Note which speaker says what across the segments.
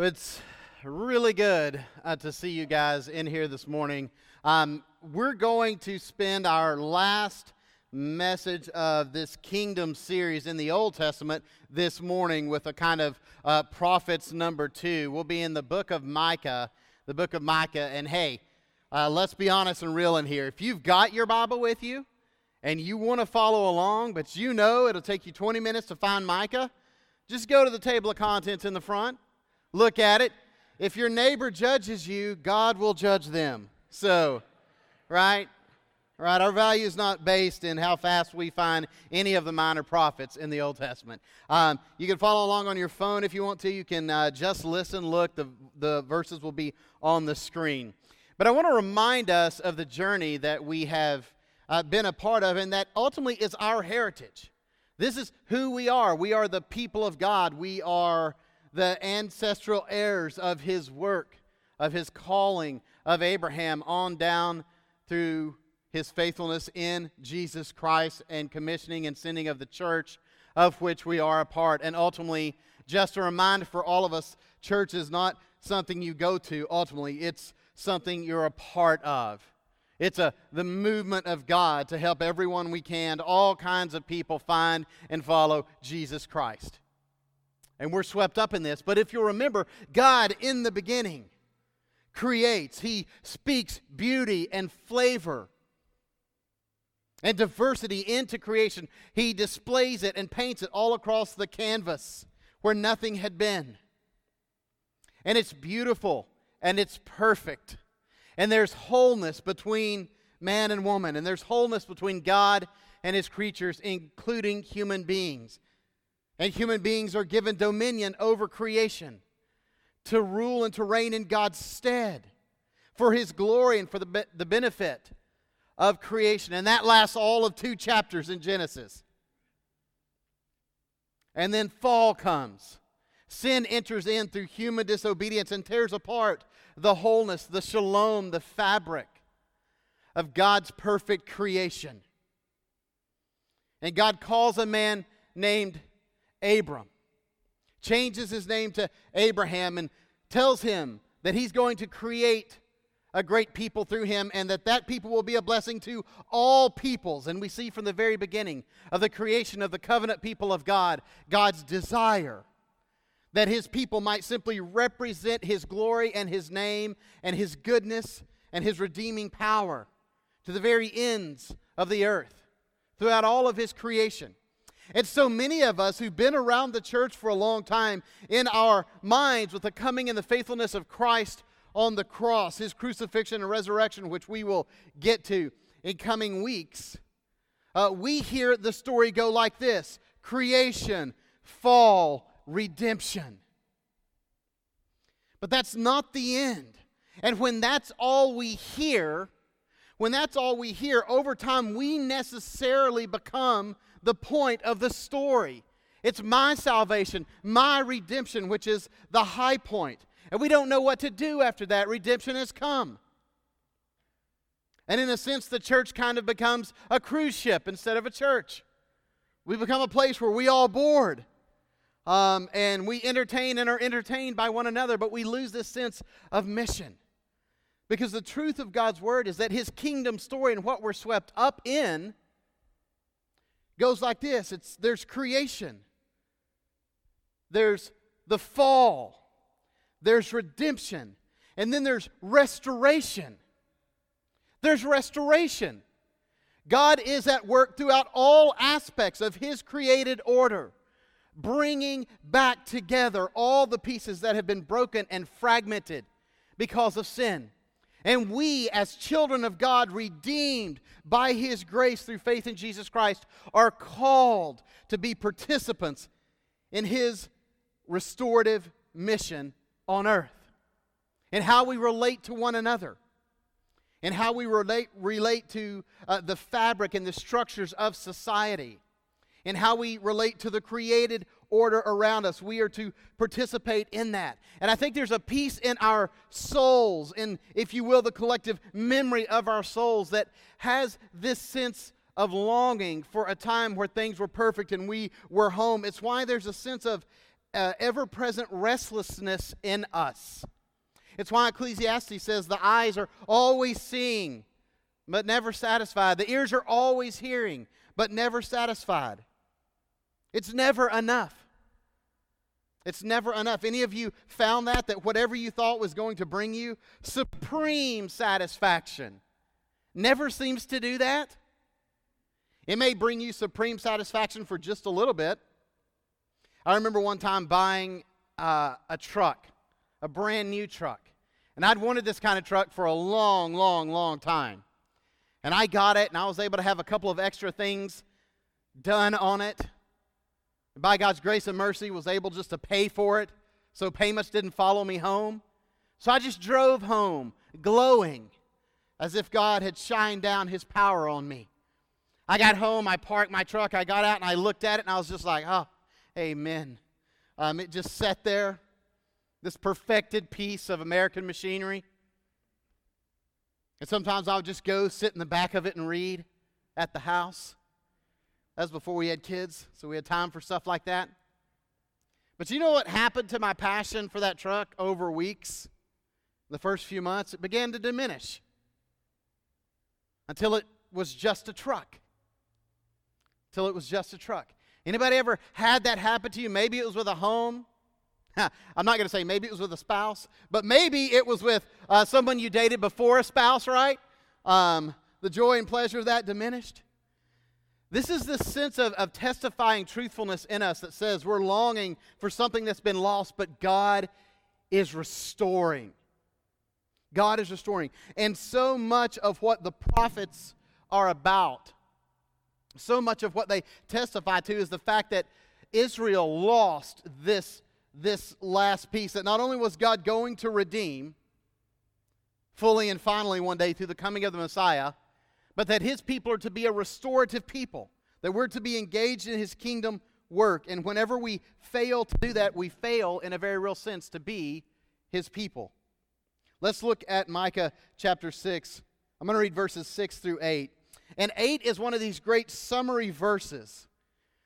Speaker 1: It's really good uh, to see you guys in here this morning. Um, we're going to spend our last message of this kingdom series in the Old Testament this morning with a kind of uh, prophets number two. We'll be in the book of Micah, the book of Micah. And hey, uh, let's be honest and real in here. If you've got your Bible with you and you want to follow along, but you know it'll take you 20 minutes to find Micah, just go to the table of contents in the front look at it. If your neighbor judges you, God will judge them. So, right? Right? Our value is not based in how fast we find any of the minor prophets in the Old Testament. Um, you can follow along on your phone if you want to. You can uh, just listen, look. The, the verses will be on the screen. But I want to remind us of the journey that we have uh, been a part of, and that ultimately is our heritage. This is who we are. We are the people of God. We are the ancestral heirs of his work, of his calling of Abraham on down through his faithfulness in Jesus Christ and commissioning and sending of the church of which we are a part. And ultimately, just a reminder for all of us church is not something you go to, ultimately, it's something you're a part of. It's a, the movement of God to help everyone we can, all kinds of people find and follow Jesus Christ. And we're swept up in this. But if you'll remember, God in the beginning creates, He speaks beauty and flavor and diversity into creation. He displays it and paints it all across the canvas where nothing had been. And it's beautiful and it's perfect. And there's wholeness between man and woman, and there's wholeness between God and his creatures, including human beings. And human beings are given dominion over creation to rule and to reign in God's stead for his glory and for the, be- the benefit of creation. And that lasts all of two chapters in Genesis. And then fall comes. Sin enters in through human disobedience and tears apart the wholeness, the shalom, the fabric of God's perfect creation. And God calls a man named Abram. Changes his name to Abraham and tells him that he's going to create a great people through him and that that people will be a blessing to all peoples and we see from the very beginning of the creation of the covenant people of God God's desire that his people might simply represent his glory and his name and his goodness and his redeeming power to the very ends of the earth throughout all of his creation and so many of us who've been around the church for a long time, in our minds, with the coming and the faithfulness of Christ on the cross, his crucifixion and resurrection, which we will get to in coming weeks, uh, we hear the story go like this creation, fall, redemption. But that's not the end. And when that's all we hear, when that's all we hear, over time we necessarily become the point of the story. It's my salvation, my redemption, which is the high point. And we don't know what to do after that. Redemption has come. And in a sense, the church kind of becomes a cruise ship instead of a church. We become a place where we all board. Um, and we entertain and are entertained by one another, but we lose this sense of mission. Because the truth of God's word is that his kingdom story and what we're swept up in goes like this. It's there's creation. There's the fall. There's redemption. And then there's restoration. There's restoration. God is at work throughout all aspects of his created order bringing back together all the pieces that have been broken and fragmented because of sin and we, as children of God, redeemed by His grace through faith in Jesus Christ, are called to be participants in His restorative mission on earth. And how we relate to one another, and how we relate, relate to uh, the fabric and the structures of society, and how we relate to the created order around us. We are to participate in that. And I think there's a piece in our souls, in, if you will, the collective memory of our souls that has this sense of longing for a time where things were perfect and we were home. It's why there's a sense of uh, ever present restlessness in us. It's why Ecclesiastes says the eyes are always seeing, but never satisfied. The ears are always hearing, but never satisfied. It's never enough. It's never enough. Any of you found that? That whatever you thought was going to bring you supreme satisfaction never seems to do that? It may bring you supreme satisfaction for just a little bit. I remember one time buying uh, a truck, a brand new truck. And I'd wanted this kind of truck for a long, long, long time. And I got it, and I was able to have a couple of extra things done on it. And by God's grace and mercy, was able just to pay for it, so payments didn't follow me home. So I just drove home, glowing, as if God had shined down His power on me. I got home, I parked my truck, I got out, and I looked at it, and I was just like, oh, amen. Um, it just sat there this perfected piece of American machinery. And sometimes I would just go sit in the back of it and read at the house. That was before we had kids, so we had time for stuff like that. But you know what happened to my passion for that truck over weeks? The first few months, it began to diminish until it was just a truck. Till it was just a truck. Anybody ever had that happen to you? Maybe it was with a home, I'm not going to say maybe it was with a spouse, but maybe it was with uh, someone you dated before a spouse, right? Um, the joy and pleasure of that diminished. This is the sense of, of testifying truthfulness in us that says we're longing for something that's been lost, but God is restoring. God is restoring. And so much of what the prophets are about, so much of what they testify to, is the fact that Israel lost this this last piece that not only was God going to redeem fully and finally one day through the coming of the Messiah, but that his people are to be a restorative people, that we're to be engaged in his kingdom work. And whenever we fail to do that, we fail in a very real sense to be his people. Let's look at Micah chapter 6. I'm going to read verses 6 through 8. And 8 is one of these great summary verses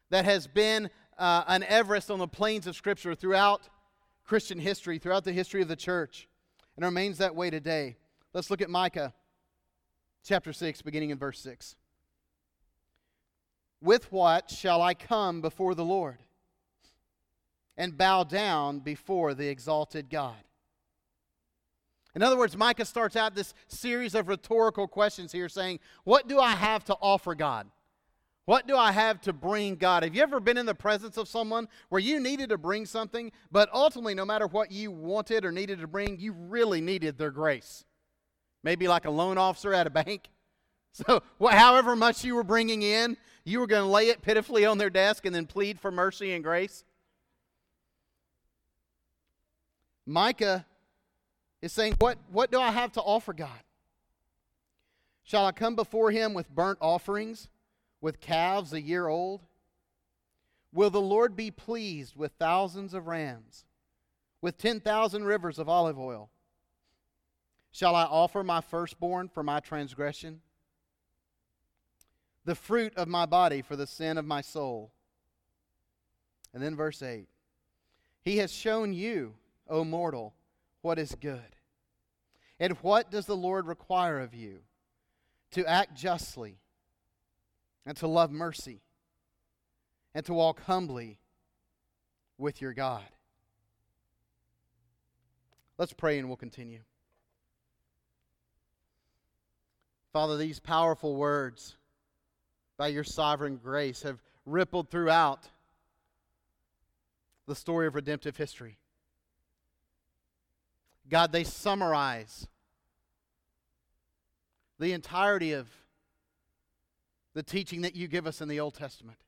Speaker 1: that has been uh, an Everest on the plains of Scripture throughout Christian history, throughout the history of the church, and remains that way today. Let's look at Micah chapter 6, beginning in verse 6. With what shall I come before the Lord and bow down before the exalted God? In other words, Micah starts out this series of rhetorical questions here saying, What do I have to offer God? What do I have to bring God? Have you ever been in the presence of someone where you needed to bring something, but ultimately, no matter what you wanted or needed to bring, you really needed their grace? Maybe like a loan officer at a bank. So, however much you were bringing in, you were going to lay it pitifully on their desk and then plead for mercy and grace. Micah is saying, What, what do I have to offer God? Shall I come before him with burnt offerings? with calves a year old? Will the Lord be pleased with thousands of rams, with 10,000 rivers of olive oil? Shall I offer my firstborn for my transgression? The fruit of my body for the sin of my soul. And then verse 8 He has shown you, O mortal, what is good. And what does the Lord require of you? To act justly and to love mercy and to walk humbly with your God. Let's pray and we'll continue. Father, these powerful words by your sovereign grace have rippled throughout the story of redemptive history. God, they summarize the entirety of the teaching that you give us in the Old Testament.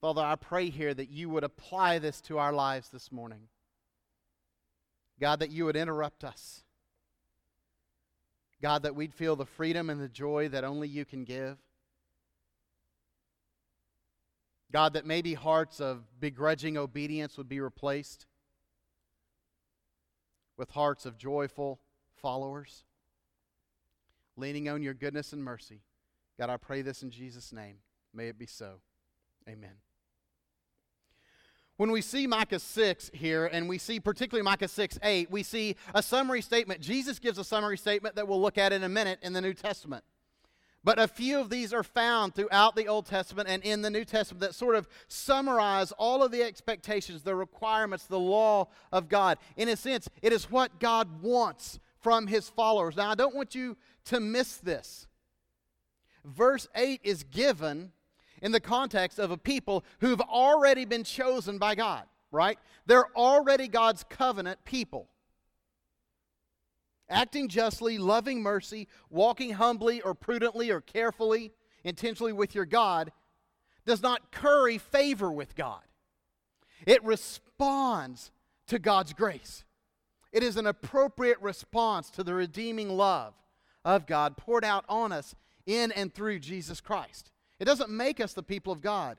Speaker 1: Father, I pray here that you would apply this to our lives this morning. God, that you would interrupt us. God, that we'd feel the freedom and the joy that only you can give. God, that maybe hearts of begrudging obedience would be replaced with hearts of joyful followers leaning on your goodness and mercy. God, I pray this in Jesus' name. May it be so. Amen. When we see Micah 6 here, and we see particularly Micah 6 8, we see a summary statement. Jesus gives a summary statement that we'll look at in a minute in the New Testament. But a few of these are found throughout the Old Testament and in the New Testament that sort of summarize all of the expectations, the requirements, the law of God. In a sense, it is what God wants from his followers. Now, I don't want you to miss this. Verse 8 is given in the context of a people who've already been chosen by God, right? They're already God's covenant people. Acting justly, loving mercy, walking humbly or prudently or carefully, intentionally with your God, does not curry favor with God. It responds to God's grace. It is an appropriate response to the redeeming love of God poured out on us in and through Jesus Christ. It doesn't make us the people of God.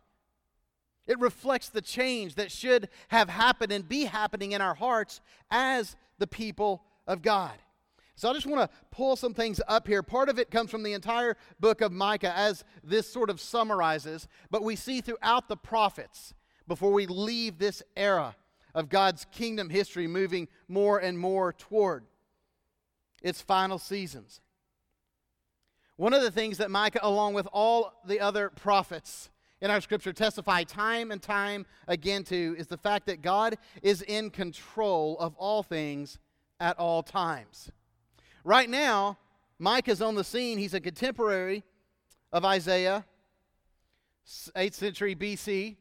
Speaker 1: It reflects the change that should have happened and be happening in our hearts as the people of God. So I just want to pull some things up here. Part of it comes from the entire book of Micah as this sort of summarizes, but we see throughout the prophets before we leave this era of God's kingdom history moving more and more toward its final seasons. One of the things that Micah, along with all the other prophets in our scripture, testify time and time again to is the fact that God is in control of all things at all times. Right now, Micah's on the scene. He's a contemporary of Isaiah, 8th century BC,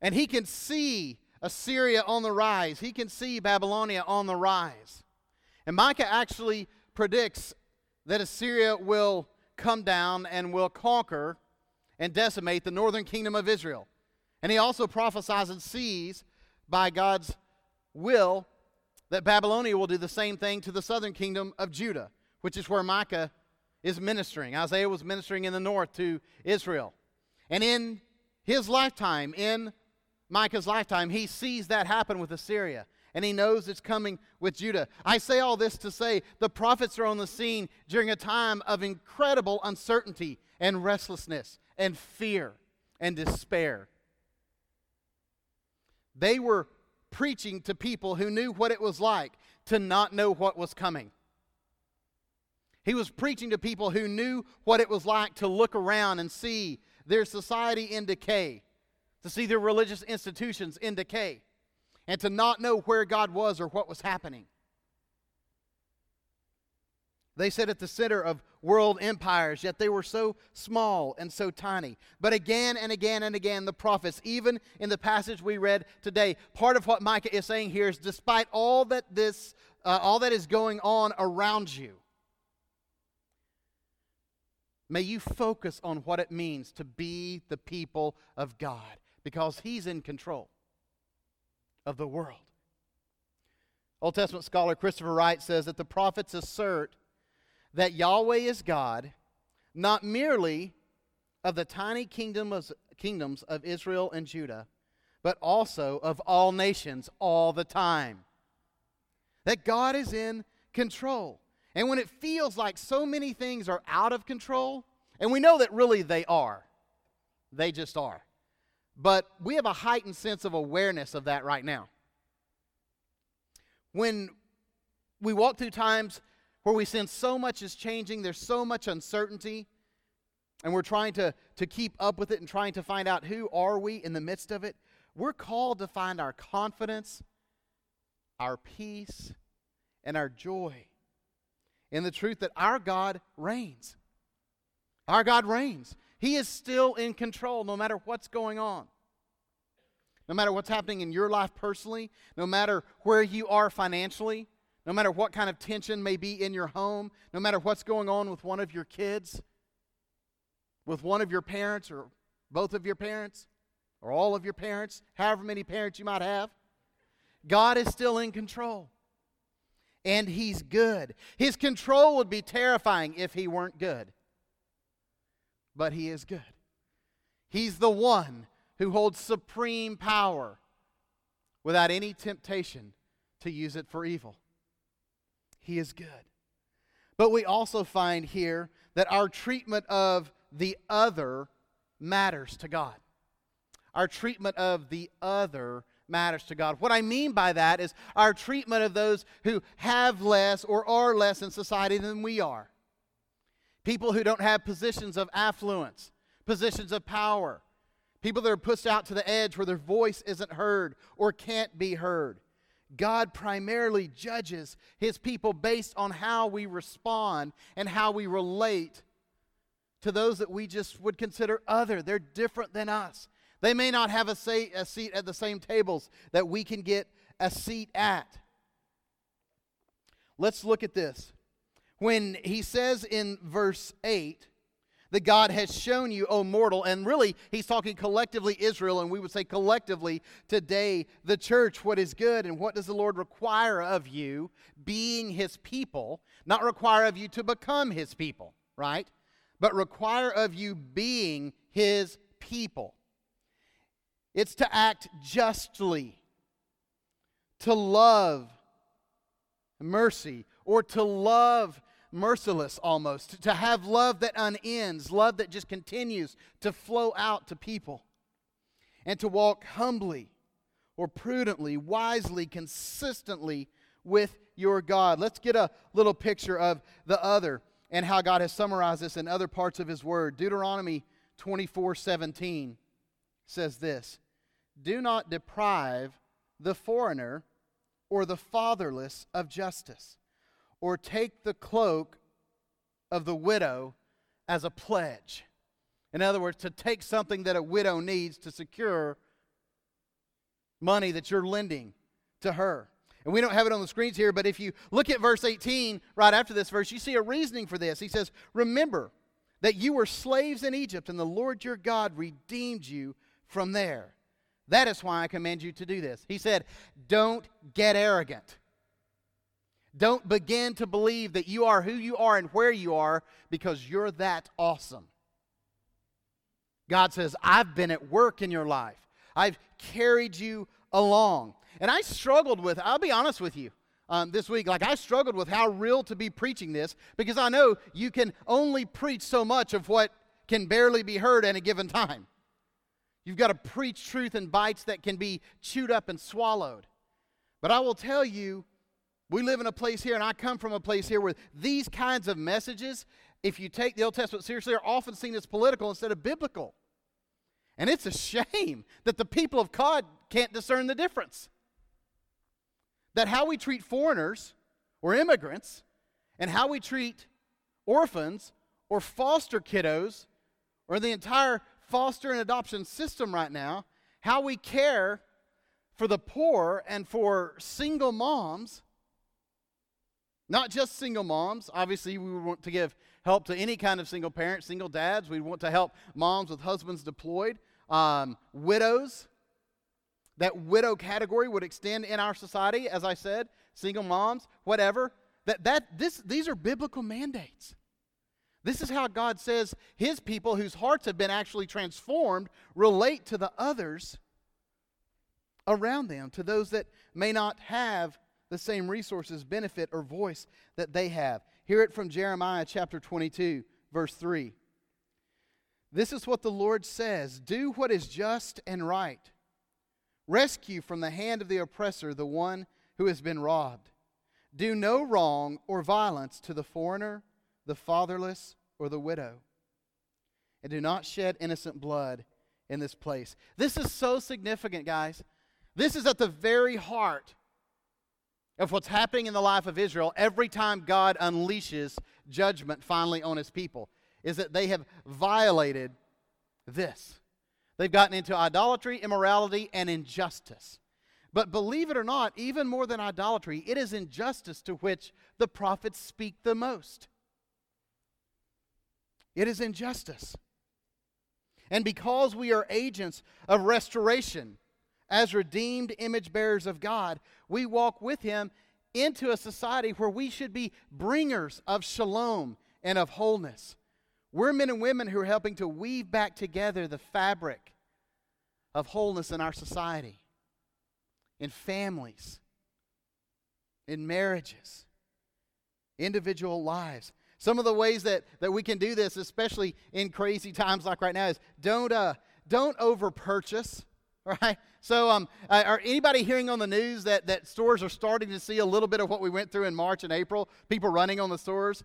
Speaker 1: and he can see Assyria on the rise. He can see Babylonia on the rise. And Micah actually predicts that Assyria will come down and will conquer and decimate the northern kingdom of Israel. And he also prophesies and sees by God's will that Babylonia will do the same thing to the southern kingdom of Judah, which is where Micah is ministering. Isaiah was ministering in the north to Israel. And in his lifetime, in Micah's lifetime, he sees that happen with Assyria and he knows it's coming with Judah. I say all this to say the prophets are on the scene during a time of incredible uncertainty and restlessness and fear and despair. They were preaching to people who knew what it was like to not know what was coming. He was preaching to people who knew what it was like to look around and see their society in decay, to see their religious institutions in decay and to not know where God was or what was happening. They sit at the center of world empires, yet they were so small and so tiny. But again and again and again, the prophets, even in the passage we read today, part of what Micah is saying here is despite all that this, uh, all that is going on around you, may you focus on what it means to be the people of God because He's in control of the world. Old Testament scholar Christopher Wright says that the prophets assert that Yahweh is God not merely of the tiny kingdoms, kingdoms of Israel and Judah, but also of all nations all the time. That God is in control. And when it feels like so many things are out of control, and we know that really they are, they just are. But we have a heightened sense of awareness of that right now. When we walk through times where we sense so much is changing, there's so much uncertainty, and we're trying to, to keep up with it and trying to find out who are we in the midst of it, we're called to find our confidence, our peace, and our joy in the truth that our God reigns. Our God reigns. He is still in control no matter what's going on. No matter what's happening in your life personally, no matter where you are financially, no matter what kind of tension may be in your home, no matter what's going on with one of your kids, with one of your parents, or both of your parents, or all of your parents, however many parents you might have, God is still in control. And He's good. His control would be terrifying if He weren't good but He is good. He's the one who holds supreme power without any temptation to use it for evil. He is good. But we also find here that our treatment of the other matters to God. Our treatment of the other matters to God. What I mean by that is our treatment of those who have less or are less in society than we are. People who don't have positions of affluence, positions of power, people that are pushed out to the edge where their voice isn't heard or can't be heard. God primarily judges his people based on how we respond and how we relate to those that we just would consider other. They're different than us. They may not have a, say, a seat at the same tables that we can get a seat at. Let's look at this. When he says in verse 8, that God has shown you, O mortal. And really, he's talking collectively Israel, and we would say collectively today, the church, what is good and what does the Lord require of you, being his people, not require of you to become his people, right? But require of you being his people. It's to act justly, to love mercy, or to love merciless almost, to have love that unends, love that just continues to flow out to people, and to walk humbly or prudently, wisely, consistently with your God. Let's get a little picture of the other and how God has summarized this in other parts of His Word. Deuteronomy 24 17 says this Do not deprive the foreigner or the fatherless of justice or take the cloak of the widow as a pledge. In other words, to take something that a widow needs to secure money that you're lending to her. And we don't have it on the screens here, but if you look at verse 18, right after this verse, you see a reasoning for this. He says, Remember that you were slaves in Egypt, and the Lord your God redeemed you from there. That is why I command you to do this. He said, Don't get arrogant. Don't begin to believe that you are who you are and where you are because you're that awesome. God says, I've been at work in your life, I've carried you along. And I struggled with, I'll be honest with you. Um, this week, like I struggled with how real to be preaching this because I know you can only preach so much of what can barely be heard at a given time. You've got to preach truth in bites that can be chewed up and swallowed. But I will tell you, we live in a place here, and I come from a place here where these kinds of messages, if you take the Old Testament seriously, are often seen as political instead of biblical. And it's a shame that the people of God can't discern the difference. That how we treat foreigners or immigrants and how we treat orphans or foster kiddos or the entire foster and adoption system right now, how we care for the poor and for single moms not just single moms. Obviously, we want to give help to any kind of single parent, single dads. We want to help moms with husbands deployed, um, widows. That widow category would extend in our society, as I said, single moms, whatever. That, that, this, these are biblical mandates. This is how God says his people, whose hearts have been actually transformed, relate to the others around them, to those that may not have the same resources, benefit, or voice that they have. Hear it from Jeremiah chapter 22, verse 3. This is what the Lord says Do what is just and right. Rescue from the hand of the oppressor the one who has been robbed. Do no wrong or violence to the foreigner, the fatherless, or the widow. And do not shed innocent blood in this place. This is so significant, guys. This is at the very heart of what's happening in the life of Israel every time God unleashes judgment finally on his people is that they have violated this. They've gotten into idolatry, immorality, and injustice. But believe it or not, even more than idolatry, it is injustice to which the prophets speak the most. It is injustice. And because we are agents of restoration, as redeemed image bearers of God, we walk with Him into a society where we should be bringers of shalom and of wholeness. We're men and women who are helping to weave back together the fabric of wholeness in our society, in families, in marriages, individual lives. Some of the ways that, that we can do this, especially in crazy times like right now, is don't, uh, don't over purchase, right? So, um, uh, are anybody hearing on the news that, that stores are starting to see a little bit of what we went through in March and April? People running on the stores?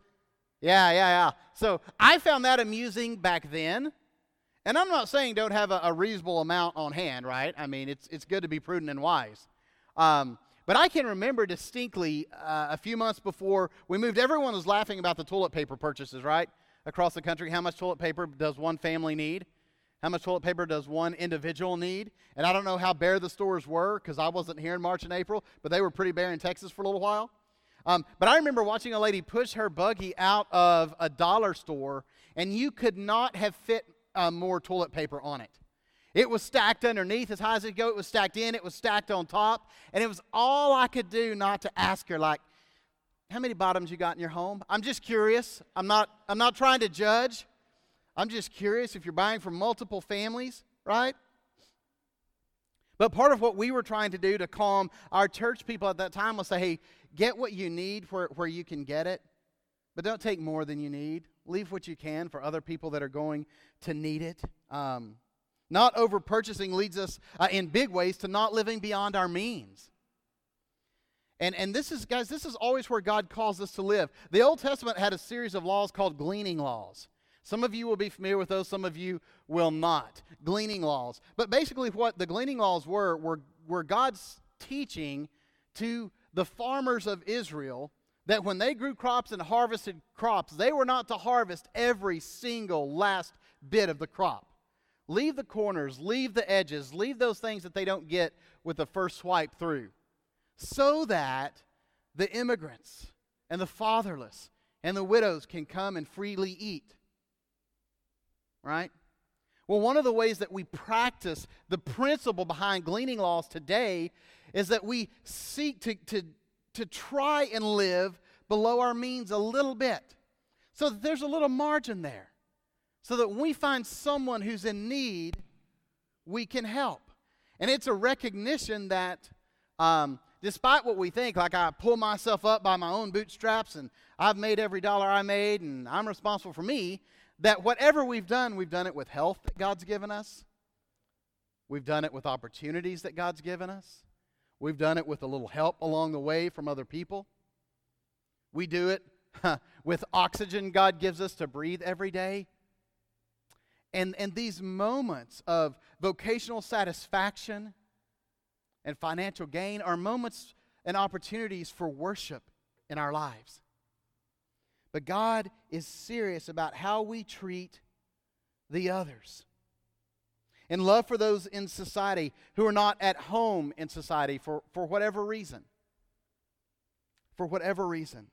Speaker 1: Yeah, yeah, yeah. So, I found that amusing back then. And I'm not saying don't have a, a reasonable amount on hand, right? I mean, it's, it's good to be prudent and wise. Um, but I can remember distinctly uh, a few months before we moved, everyone was laughing about the toilet paper purchases, right? Across the country. How much toilet paper does one family need? How much toilet paper does one individual need? And I don't know how bare the stores were because I wasn't here in March and April, but they were pretty bare in Texas for a little while. Um, but I remember watching a lady push her buggy out of a dollar store, and you could not have fit uh, more toilet paper on it. It was stacked underneath as high as it go. It was stacked in. It was stacked on top, and it was all I could do not to ask her like, "How many bottoms you got in your home?" I'm just curious. I'm not. I'm not trying to judge. I'm just curious if you're buying from multiple families, right? But part of what we were trying to do to calm our church people at that time was say, hey, get what you need where, where you can get it, but don't take more than you need. Leave what you can for other people that are going to need it. Um, not over purchasing leads us uh, in big ways to not living beyond our means. And, and this is, guys, this is always where God calls us to live. The Old Testament had a series of laws called gleaning laws. Some of you will be familiar with those, some of you will not. Gleaning laws. But basically, what the gleaning laws were, were, were God's teaching to the farmers of Israel that when they grew crops and harvested crops, they were not to harvest every single last bit of the crop. Leave the corners, leave the edges, leave those things that they don't get with the first swipe through, so that the immigrants and the fatherless and the widows can come and freely eat right? Well, one of the ways that we practice the principle behind gleaning laws today is that we seek to, to, to try and live below our means a little bit so that there's a little margin there. So that when we find someone who's in need, we can help. And it's a recognition that um, despite what we think, like I pull myself up by my own bootstraps and I've made every dollar I made and I'm responsible for me, that whatever we've done, we've done it with health that God's given us. We've done it with opportunities that God's given us. We've done it with a little help along the way from other people. We do it with oxygen God gives us to breathe every day. And, and these moments of vocational satisfaction and financial gain are moments and opportunities for worship in our lives. But God is serious about how we treat the others. And love for those in society who are not at home in society for, for whatever reason. For whatever reason.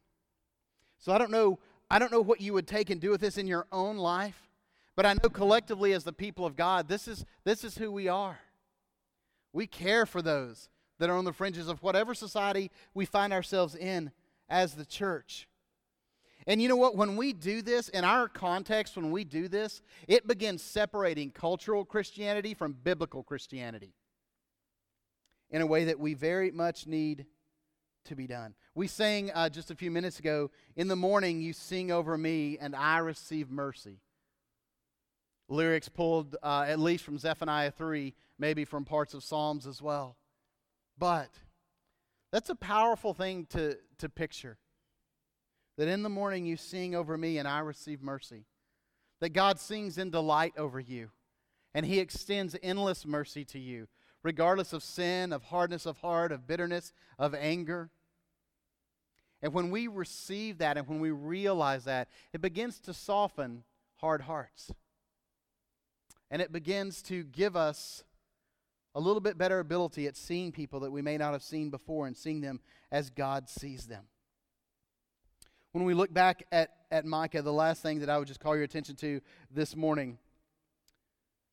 Speaker 1: So I don't know, I don't know what you would take and do with this in your own life, but I know collectively as the people of God, this is this is who we are. We care for those that are on the fringes of whatever society we find ourselves in as the church. And you know what? When we do this, in our context, when we do this, it begins separating cultural Christianity from biblical Christianity in a way that we very much need to be done. We sang uh, just a few minutes ago, In the morning you sing over me, and I receive mercy. Lyrics pulled uh, at least from Zephaniah 3, maybe from parts of Psalms as well. But that's a powerful thing to, to picture that in the morning you sing over me and I receive mercy. That God sings in delight over you and He extends endless mercy to you, regardless of sin, of hardness of heart, of bitterness, of anger. And when we receive that and when we realize that, it begins to soften hard hearts. And it begins to give us a little bit better ability at seeing people that we may not have seen before and seeing them as God sees them when we look back at, at Micah, the last thing that I would just call your attention to this morning,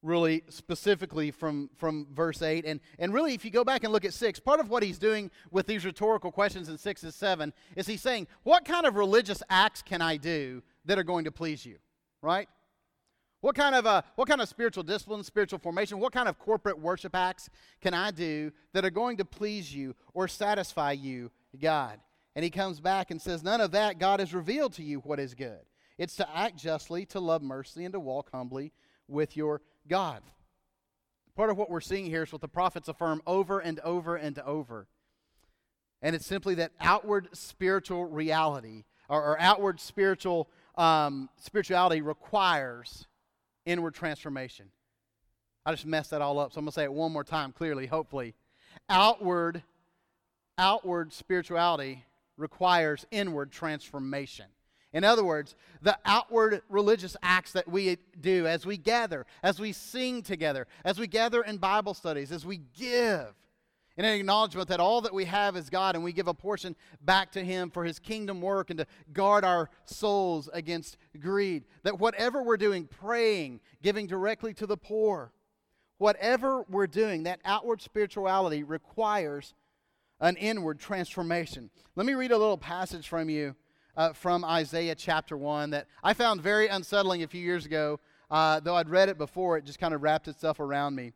Speaker 1: really specifically from, from verse 8, and, and really if you go back and look at 6, part of what he's doing with these rhetorical questions in 6 and 7 is he's saying, What kind of religious acts can I do that are going to please you? Right? What kind of uh, what kind of spiritual discipline, spiritual formation, what kind of corporate worship acts can I do that are going to please you or satisfy you, God? And he comes back and says, None of that God has revealed to you what is good. It's to act justly, to love mercy, and to walk humbly with your God. Part of what we're seeing here is what the prophets affirm over and over and over. And it's simply that outward spiritual reality or, or outward spiritual um, spirituality requires inward transformation. I just messed that all up, so I'm going to say it one more time clearly, hopefully. Outward, outward spirituality requires inward transformation. In other words, the outward religious acts that we do as we gather, as we sing together, as we gather in Bible studies, as we give, in an acknowledgement that all that we have is God and we give a portion back to Him for His kingdom work and to guard our souls against greed. That whatever we're doing, praying, giving directly to the poor, whatever we're doing, that outward spirituality requires an inward transformation. Let me read a little passage from you uh, from Isaiah chapter 1 that I found very unsettling a few years ago. Uh, though I'd read it before, it just kind of wrapped itself around me.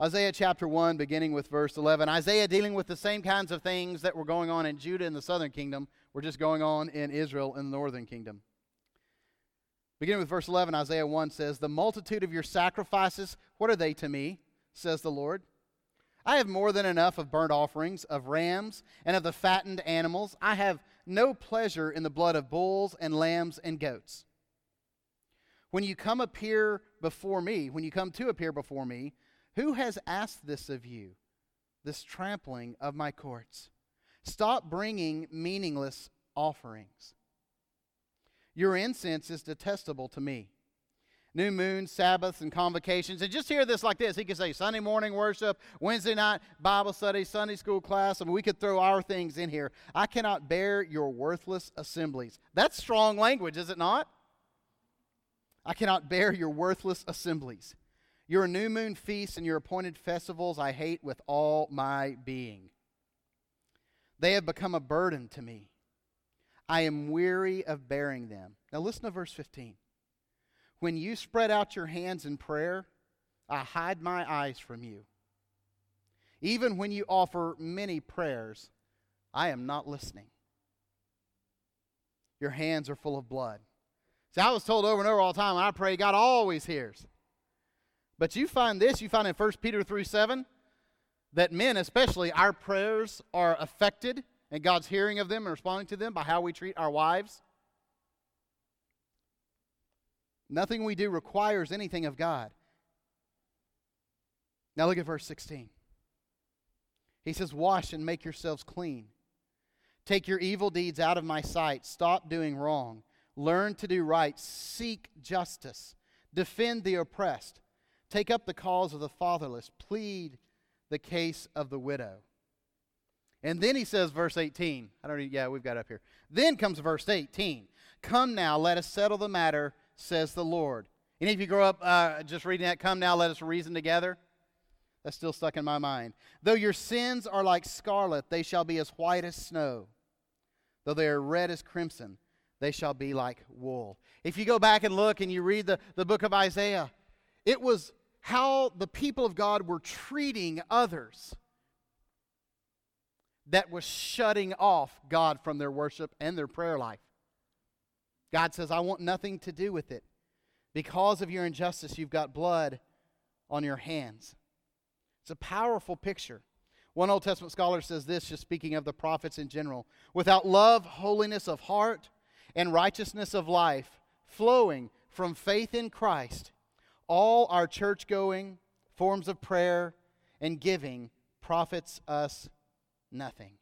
Speaker 1: Isaiah chapter 1, beginning with verse 11. Isaiah dealing with the same kinds of things that were going on in Judah in the southern kingdom, were just going on in Israel in the northern kingdom. Beginning with verse 11, Isaiah 1 says, The multitude of your sacrifices, what are they to me? says the Lord. I have more than enough of burnt offerings, of rams, and of the fattened animals. I have no pleasure in the blood of bulls and lambs and goats. When you come appear before me, when you come to appear before me, who has asked this of you, this trampling of my courts? Stop bringing meaningless offerings. Your incense is detestable to me. New moons, Sabbaths, and convocations. And just hear this like this. He could say Sunday morning worship, Wednesday night Bible study, Sunday school class. I mean, we could throw our things in here. I cannot bear your worthless assemblies. That's strong language, is it not? I cannot bear your worthless assemblies. Your new moon feasts and your appointed festivals I hate with all my being. They have become a burden to me. I am weary of bearing them. Now listen to verse 15. When you spread out your hands in prayer, I hide my eyes from you. Even when you offer many prayers, I am not listening. Your hands are full of blood. See, I was told over and over all the time, I pray, God always hears. But you find this, you find in 1 Peter 3 7, that men, especially, our prayers are affected and God's hearing of them and responding to them by how we treat our wives. Nothing we do requires anything of God. Now look at verse 16. He says, Wash and make yourselves clean. Take your evil deeds out of my sight. Stop doing wrong. Learn to do right. Seek justice. Defend the oppressed. Take up the cause of the fatherless. Plead the case of the widow. And then he says, verse 18. I don't yeah, we've got up here. Then comes verse 18. Come now, let us settle the matter, says the Lord. Any of you grow up uh, just reading that, come now, let us reason together? That's still stuck in my mind. Though your sins are like scarlet, they shall be as white as snow. Though they are red as crimson, they shall be like wool. If you go back and look and you read the, the book of Isaiah, it was how the people of God were treating others that was shutting off God from their worship and their prayer life. God says, I want nothing to do with it. Because of your injustice, you've got blood on your hands. It's a powerful picture. One Old Testament scholar says this, just speaking of the prophets in general without love, holiness of heart, and righteousness of life flowing from faith in Christ, all our church going, forms of prayer, and giving profits us nothing.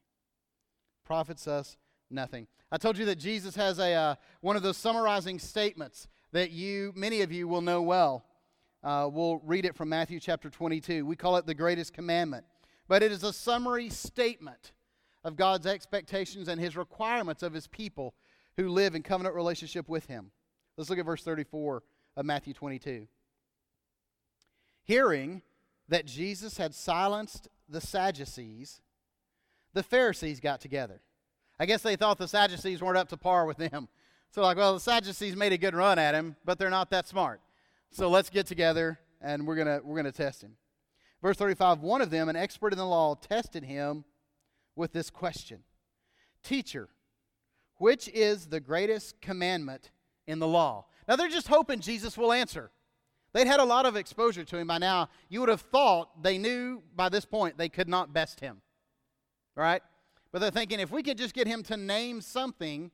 Speaker 1: Profits us nothing. I told you that Jesus has a uh, one of those summarizing statements that you, many of you, will know well. Uh, we'll read it from Matthew chapter 22. We call it the greatest commandment, but it is a summary statement of God's expectations and His requirements of His people who live in covenant relationship with Him. Let's look at verse 34 of Matthew 22. Hearing that Jesus had silenced the Sadducees, the Pharisees got together. I guess they thought the Sadducees weren't up to par with them. So, like, well, the Sadducees made a good run at him, but they're not that smart. So let's get together and we're gonna we're gonna test him. Verse 35, one of them, an expert in the law, tested him with this question. Teacher, which is the greatest commandment in the law? Now they're just hoping Jesus will answer. They'd had a lot of exposure to him by now. You would have thought they knew by this point they could not best him. Right? But they're thinking if we could just get him to name something,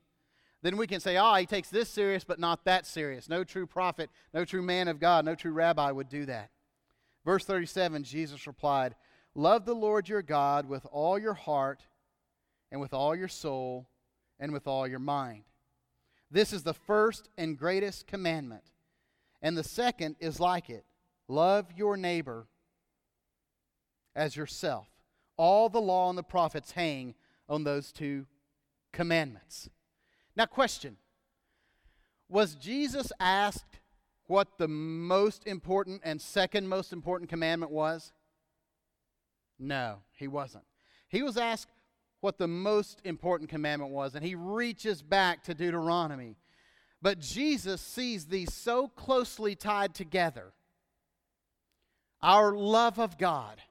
Speaker 1: then we can say, oh, he takes this serious, but not that serious. No true prophet, no true man of God, no true rabbi would do that. Verse 37 Jesus replied, Love the Lord your God with all your heart, and with all your soul, and with all your mind. This is the first and greatest commandment. And the second is like it love your neighbor as yourself. All the law and the prophets hang on those two commandments. Now, question Was Jesus asked what the most important and second most important commandment was? No, he wasn't. He was asked what the most important commandment was, and he reaches back to Deuteronomy. But Jesus sees these so closely tied together our love of God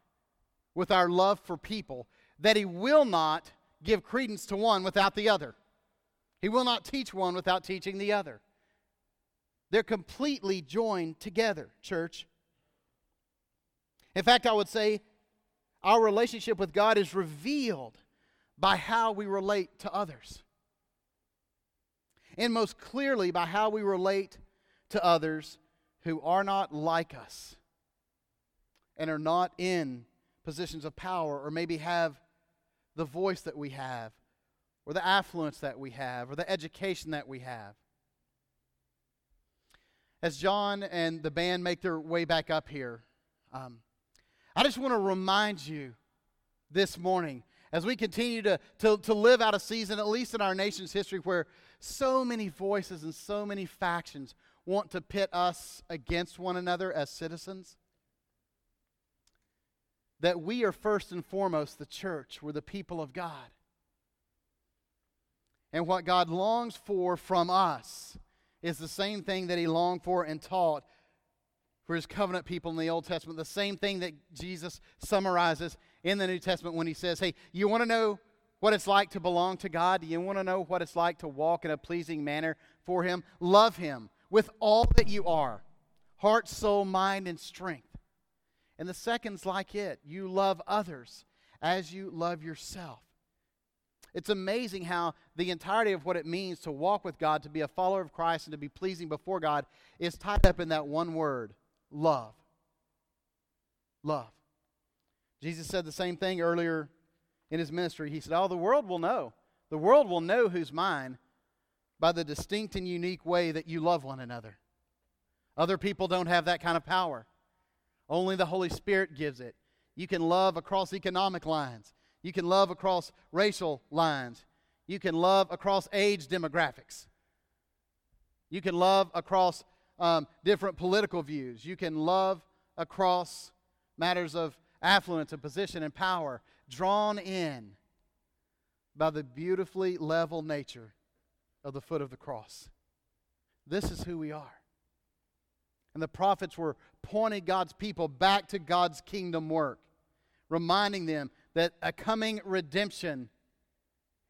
Speaker 1: with our love for people that he will not give credence to one without the other. He will not teach one without teaching the other. They're completely joined together, church. In fact, I would say our relationship with God is revealed by how we relate to others. And most clearly by how we relate to others who are not like us and are not in positions of power or maybe have the voice that we have or the affluence that we have or the education that we have. As John and the band make their way back up here, um, I just want to remind you this morning as we continue to, to, to live out a season, at least in our nation's history, where so many voices and so many factions want to pit us against one another as citizens, that we are first and foremost the church. We're the people of God. And what God longs for from us is the same thing that He longed for and taught for His covenant people in the Old Testament, the same thing that Jesus summarizes in the New Testament when He says, Hey, you want to know what it's like to belong to God? Do you want to know what it's like to walk in a pleasing manner for Him? Love Him with all that you are heart, soul, mind, and strength. And the second's like it you love others as you love yourself. It's amazing how the entirety of what it means to walk with God, to be a follower of Christ, and to be pleasing before God is tied up in that one word love. Love. Jesus said the same thing earlier in his ministry. He said, Oh, the world will know. The world will know who's mine by the distinct and unique way that you love one another. Other people don't have that kind of power. Only the Holy Spirit gives it. You can love across economic lines. You can love across racial lines. You can love across age demographics. You can love across um, different political views. You can love across matters of affluence and position and power, drawn in by the beautifully level nature of the foot of the cross. This is who we are. And the prophets were pointing God's people back to God's kingdom work, reminding them that a coming redemption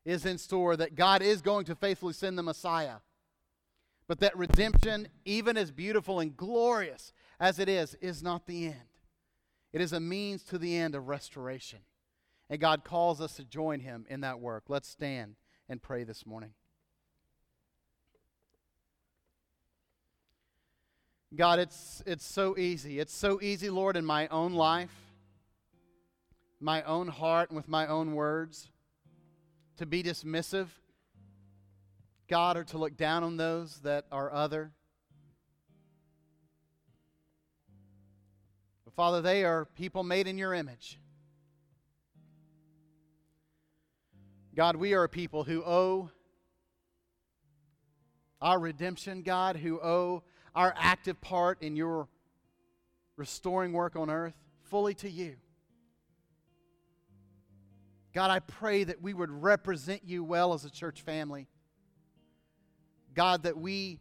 Speaker 1: is in store, that God is going to faithfully send the Messiah. But that redemption, even as beautiful and glorious as it is, is not the end. It is a means to the end of restoration. And God calls us to join Him in that work. Let's stand and pray this morning. God, it's, it's so easy. It's so easy, Lord, in my own life my own heart and with my own words, to be dismissive, God, or to look down on those that are other. But Father, they are people made in your image. God, we are a people who owe our redemption, God, who owe our active part in your restoring work on earth fully to you. God, I pray that we would represent you well as a church family. God, that we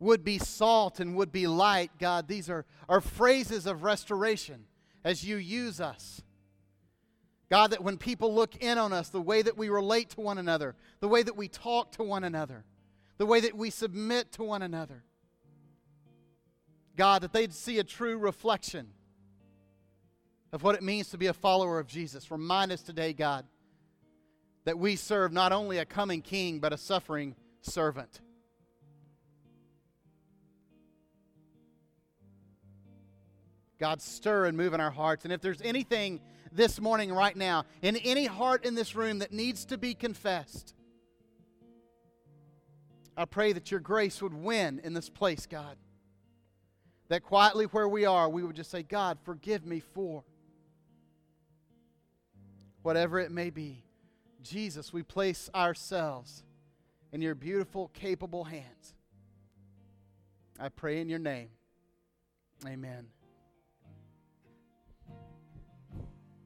Speaker 1: would be salt and would be light. God, these are, are phrases of restoration as you use us. God, that when people look in on us, the way that we relate to one another, the way that we talk to one another, the way that we submit to one another,
Speaker 2: God, that they'd see a true reflection of what it means to be a follower of Jesus. Remind us today, God, that we serve not only a coming king, but a suffering servant. God, stir and move in our hearts. And if there's anything this morning, right now, in any heart in this room that needs to be confessed, I pray that your grace would win in this place, God. That quietly where we are, we would just say, God, forgive me for whatever it may be. Jesus, we place ourselves in your beautiful, capable hands. I pray in your name. Amen.